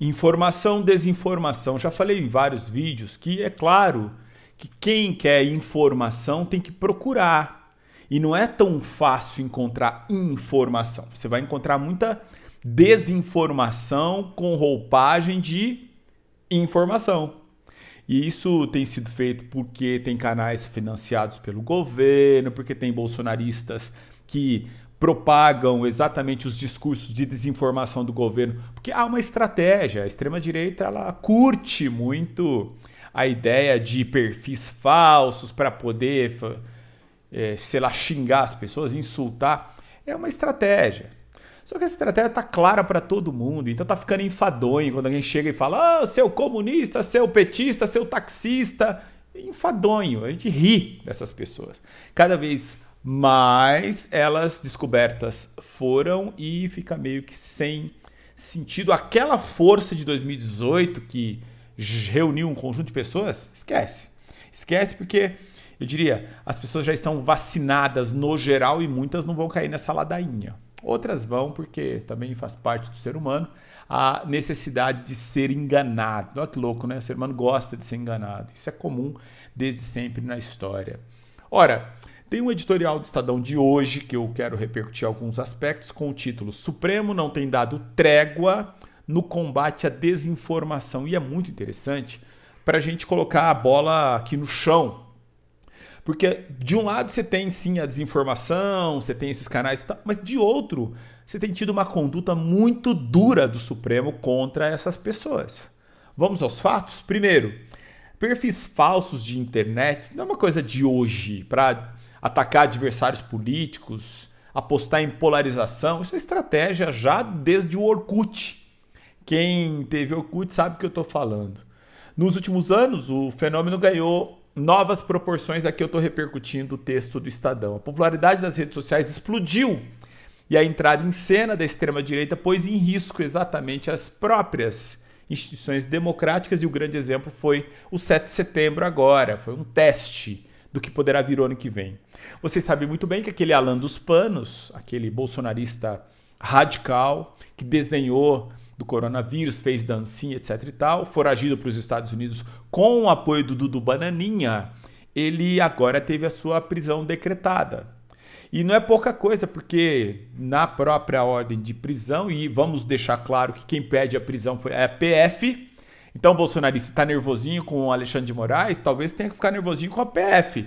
Informação, desinformação. Já falei em vários vídeos que é claro que quem quer informação tem que procurar. E não é tão fácil encontrar informação. Você vai encontrar muita desinformação com roupagem de informação. E isso tem sido feito porque tem canais financiados pelo governo, porque tem bolsonaristas que propagam exatamente os discursos de desinformação do governo, porque há uma estratégia. A extrema direita ela curte muito a ideia de perfis falsos para poder, é, sei lá, xingar as pessoas, insultar. É uma estratégia. Só que essa estratégia tá clara para todo mundo, então tá ficando enfadonho quando alguém chega e fala: "Ah, seu comunista, seu petista, seu taxista". Enfadonho, a gente ri dessas pessoas. Cada vez mais elas descobertas foram e fica meio que sem sentido aquela força de 2018 que reuniu um conjunto de pessoas, esquece. Esquece porque eu diria, as pessoas já estão vacinadas no geral e muitas não vão cair nessa ladainha. Outras vão porque também faz parte do ser humano a necessidade de ser enganado. Olha que louco, né? O ser humano gosta de ser enganado. Isso é comum desde sempre na história. Ora, tem um editorial do Estadão de hoje que eu quero repercutir alguns aspectos com o título Supremo não tem dado trégua no combate à desinformação. E é muito interessante para a gente colocar a bola aqui no chão porque de um lado você tem sim a desinformação, você tem esses canais, mas de outro, você tem tido uma conduta muito dura do Supremo contra essas pessoas. Vamos aos fatos? Primeiro, perfis falsos de internet não é uma coisa de hoje para atacar adversários políticos, apostar em polarização. Isso é estratégia já desde o Orkut. Quem teve Orkut sabe o que eu estou falando. Nos últimos anos, o fenômeno ganhou novas proporções, aqui eu estou repercutindo o texto do Estadão. A popularidade das redes sociais explodiu e a entrada em cena da extrema-direita pôs em risco exatamente as próprias instituições democráticas e o grande exemplo foi o 7 de setembro agora, foi um teste do que poderá vir o ano que vem. Vocês sabem muito bem que aquele Alan dos Panos, aquele bolsonarista radical que desdenhou do coronavírus, fez dancinha, etc e tal, foragido para os Estados Unidos com o apoio do Dudu Bananinha, ele agora teve a sua prisão decretada. E não é pouca coisa, porque na própria ordem de prisão, e vamos deixar claro que quem pede a prisão foi a PF, então o bolsonarista está nervosinho com o Alexandre de Moraes, talvez tenha que ficar nervosinho com a PF.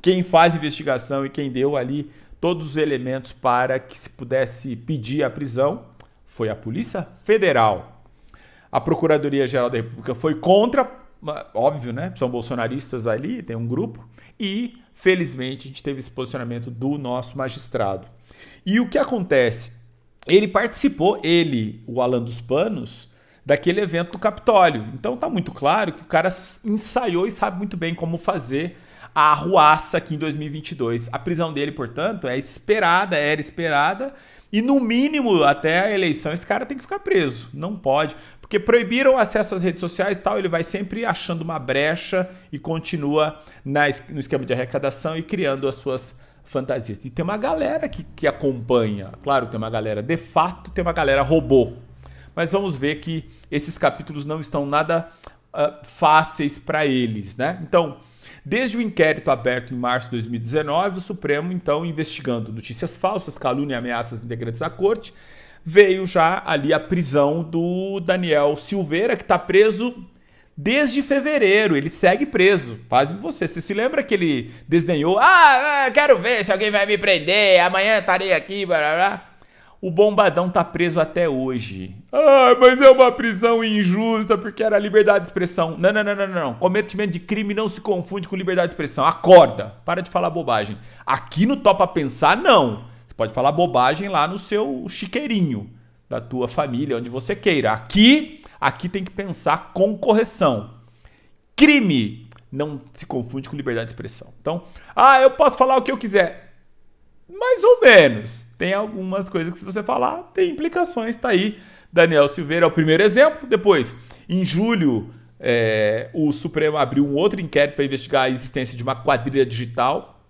Quem faz investigação e quem deu ali todos os elementos para que se pudesse pedir a prisão foi a Polícia Federal. A Procuradoria-Geral da República foi contra, óbvio, né? São bolsonaristas ali, tem um grupo, e felizmente a gente teve esse posicionamento do nosso magistrado. E o que acontece? Ele participou, ele, o Alan dos Panos, daquele evento do Capitólio. Então tá muito claro que o cara ensaiou e sabe muito bem como fazer a arruaça aqui em 2022. A prisão dele, portanto, é esperada, era esperada e no mínimo, até a eleição, esse cara tem que ficar preso. Não pode. Porque proibiram o acesso às redes sociais e tal, ele vai sempre achando uma brecha e continua na, no esquema de arrecadação e criando as suas fantasias. E tem uma galera que, que acompanha. Claro, tem uma galera de fato, tem uma galera robô. Mas vamos ver que esses capítulos não estão nada uh, fáceis para eles, né? Então, Desde o inquérito aberto em março de 2019, o Supremo, então, investigando notícias falsas, calúnia e ameaças integrantes da corte, veio já ali a prisão do Daniel Silveira, que está preso desde fevereiro. Ele segue preso. Pasme você. Você se lembra que ele desdenhou? Ah, quero ver se alguém vai me prender. Amanhã estarei aqui. Blá. O bombadão tá preso até hoje. Ah, mas é uma prisão injusta porque era liberdade de expressão. Não, não, não, não, não. Cometimento de crime não se confunde com liberdade de expressão. Acorda. Para de falar bobagem. Aqui no Topa Pensar, não. Você pode falar bobagem lá no seu chiqueirinho da tua família, onde você queira. Aqui, aqui tem que pensar com correção. Crime não se confunde com liberdade de expressão. Então, ah, eu posso falar o que eu quiser. Mais ou menos. Tem algumas coisas que, se você falar, tem implicações. Tá aí. Daniel Silveira é o primeiro exemplo. Depois, em julho, é, o Supremo abriu um outro inquérito para investigar a existência de uma quadrilha digital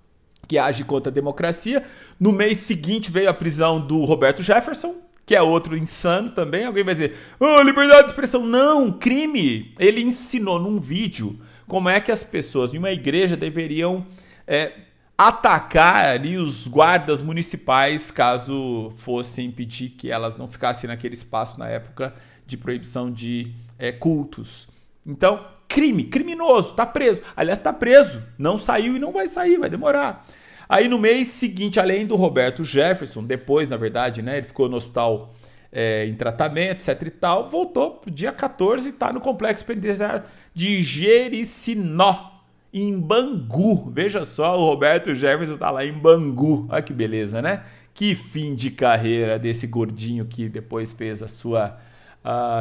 que age contra a democracia. No mês seguinte veio a prisão do Roberto Jefferson, que é outro insano também. Alguém vai dizer, oh, liberdade de expressão. Não, crime. Ele ensinou num vídeo como é que as pessoas em uma igreja deveriam é, atacar ali os guardas municipais caso fossem impedir que elas não ficassem naquele espaço na época de proibição de é, cultos. Então, crime, criminoso, tá preso. Aliás, tá preso, não saiu e não vai sair, vai demorar. Aí no mês seguinte, além do Roberto Jefferson, depois, na verdade, né, ele ficou no hospital é, em tratamento, etc e tal, voltou dia 14 e tá no complexo penitenciário de Jericinó, em Bangu. Veja só, o Roberto Jefferson tá lá em Bangu. Olha que beleza, né? Que fim de carreira desse gordinho que depois fez a sua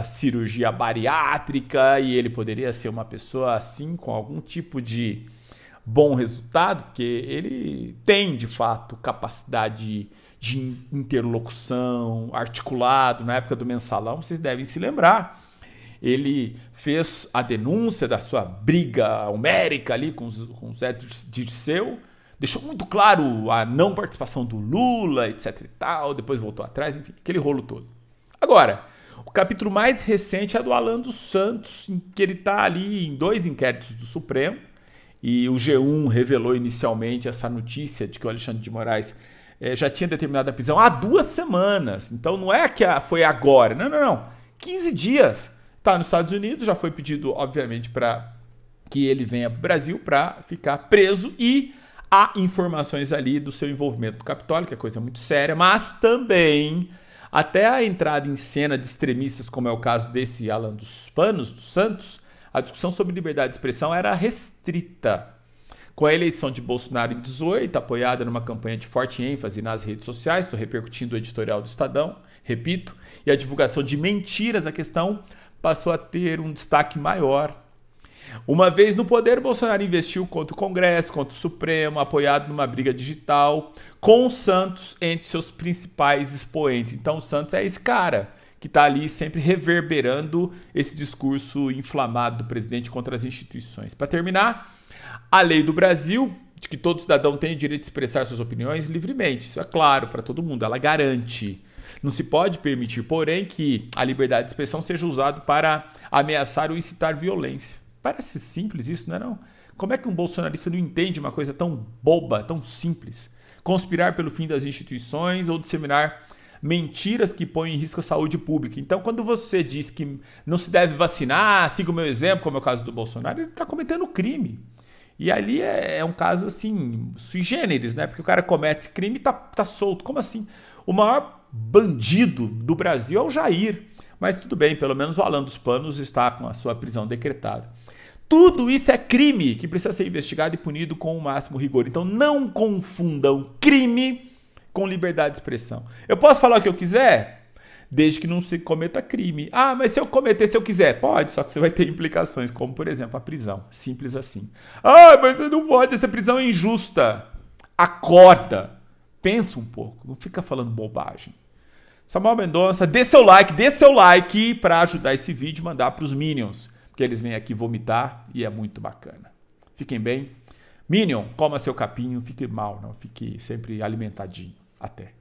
cirurgia bariátrica e ele poderia ser uma pessoa assim com algum tipo de bom resultado, porque ele tem de fato capacidade de interlocução, articulado. Na época do mensalão, vocês devem se lembrar. Ele fez a denúncia da sua briga homérica ali com, com Zé Dirceu, deixou muito claro a não participação do Lula, etc e tal, depois voltou atrás, enfim, aquele rolo todo. Agora, o capítulo mais recente é do Alan dos Santos, em que ele está ali em dois inquéritos do Supremo, e o G1 revelou inicialmente essa notícia de que o Alexandre de Moraes é, já tinha determinado a prisão há duas semanas. Então não é que foi agora, não, não, não. 15 dias. Está nos Estados Unidos, já foi pedido, obviamente, para que ele venha para o Brasil para ficar preso e há informações ali do seu envolvimento no Capitólio, que é coisa muito séria, mas também até a entrada em cena de extremistas, como é o caso desse Alan dos Panos, dos Santos, a discussão sobre liberdade de expressão era restrita. Com a eleição de Bolsonaro em 18, apoiada numa campanha de forte ênfase nas redes sociais, estou repercutindo o editorial do Estadão, repito, e a divulgação de mentiras, a questão passou a ter um destaque maior. Uma vez no poder, Bolsonaro investiu contra o Congresso, contra o Supremo, apoiado numa briga digital, com o Santos entre seus principais expoentes. Então, o Santos é esse cara que está ali sempre reverberando esse discurso inflamado do presidente contra as instituições. Para terminar, a lei do Brasil, de que todo cidadão tem o direito de expressar suas opiniões livremente, isso é claro para todo mundo, ela garante. Não se pode permitir, porém, que a liberdade de expressão seja usada para ameaçar ou incitar violência. Parece simples isso, não é não? Como é que um bolsonarista não entende uma coisa tão boba, tão simples? Conspirar pelo fim das instituições ou disseminar mentiras que põem em risco a saúde pública. Então, quando você diz que não se deve vacinar, siga o meu exemplo, como é o caso do Bolsonaro, ele está cometendo crime. E ali é, é, um caso assim, sui generis, né? Porque o cara comete crime e tá, tá solto. Como assim? O maior bandido do Brasil é o Jair. Mas tudo bem, pelo menos o Alan dos Panos está com a sua prisão decretada. Tudo isso é crime que precisa ser investigado e punido com o máximo rigor. Então não confundam crime com liberdade de expressão. Eu posso falar o que eu quiser, desde que não se cometa crime. Ah, mas se eu cometer, se eu quiser, pode, só que você vai ter implicações, como por exemplo a prisão. Simples assim. Ah, mas você não pode, essa prisão é injusta. Acorda. Pensa um pouco, não fica falando bobagem. Samuel Mendonça, dê seu like, dê seu like para ajudar esse vídeo e mandar para os Minions, porque eles vêm aqui vomitar e é muito bacana. Fiquem bem. Minion, coma seu capinho, fique mal, não fique sempre alimentadinho. Até.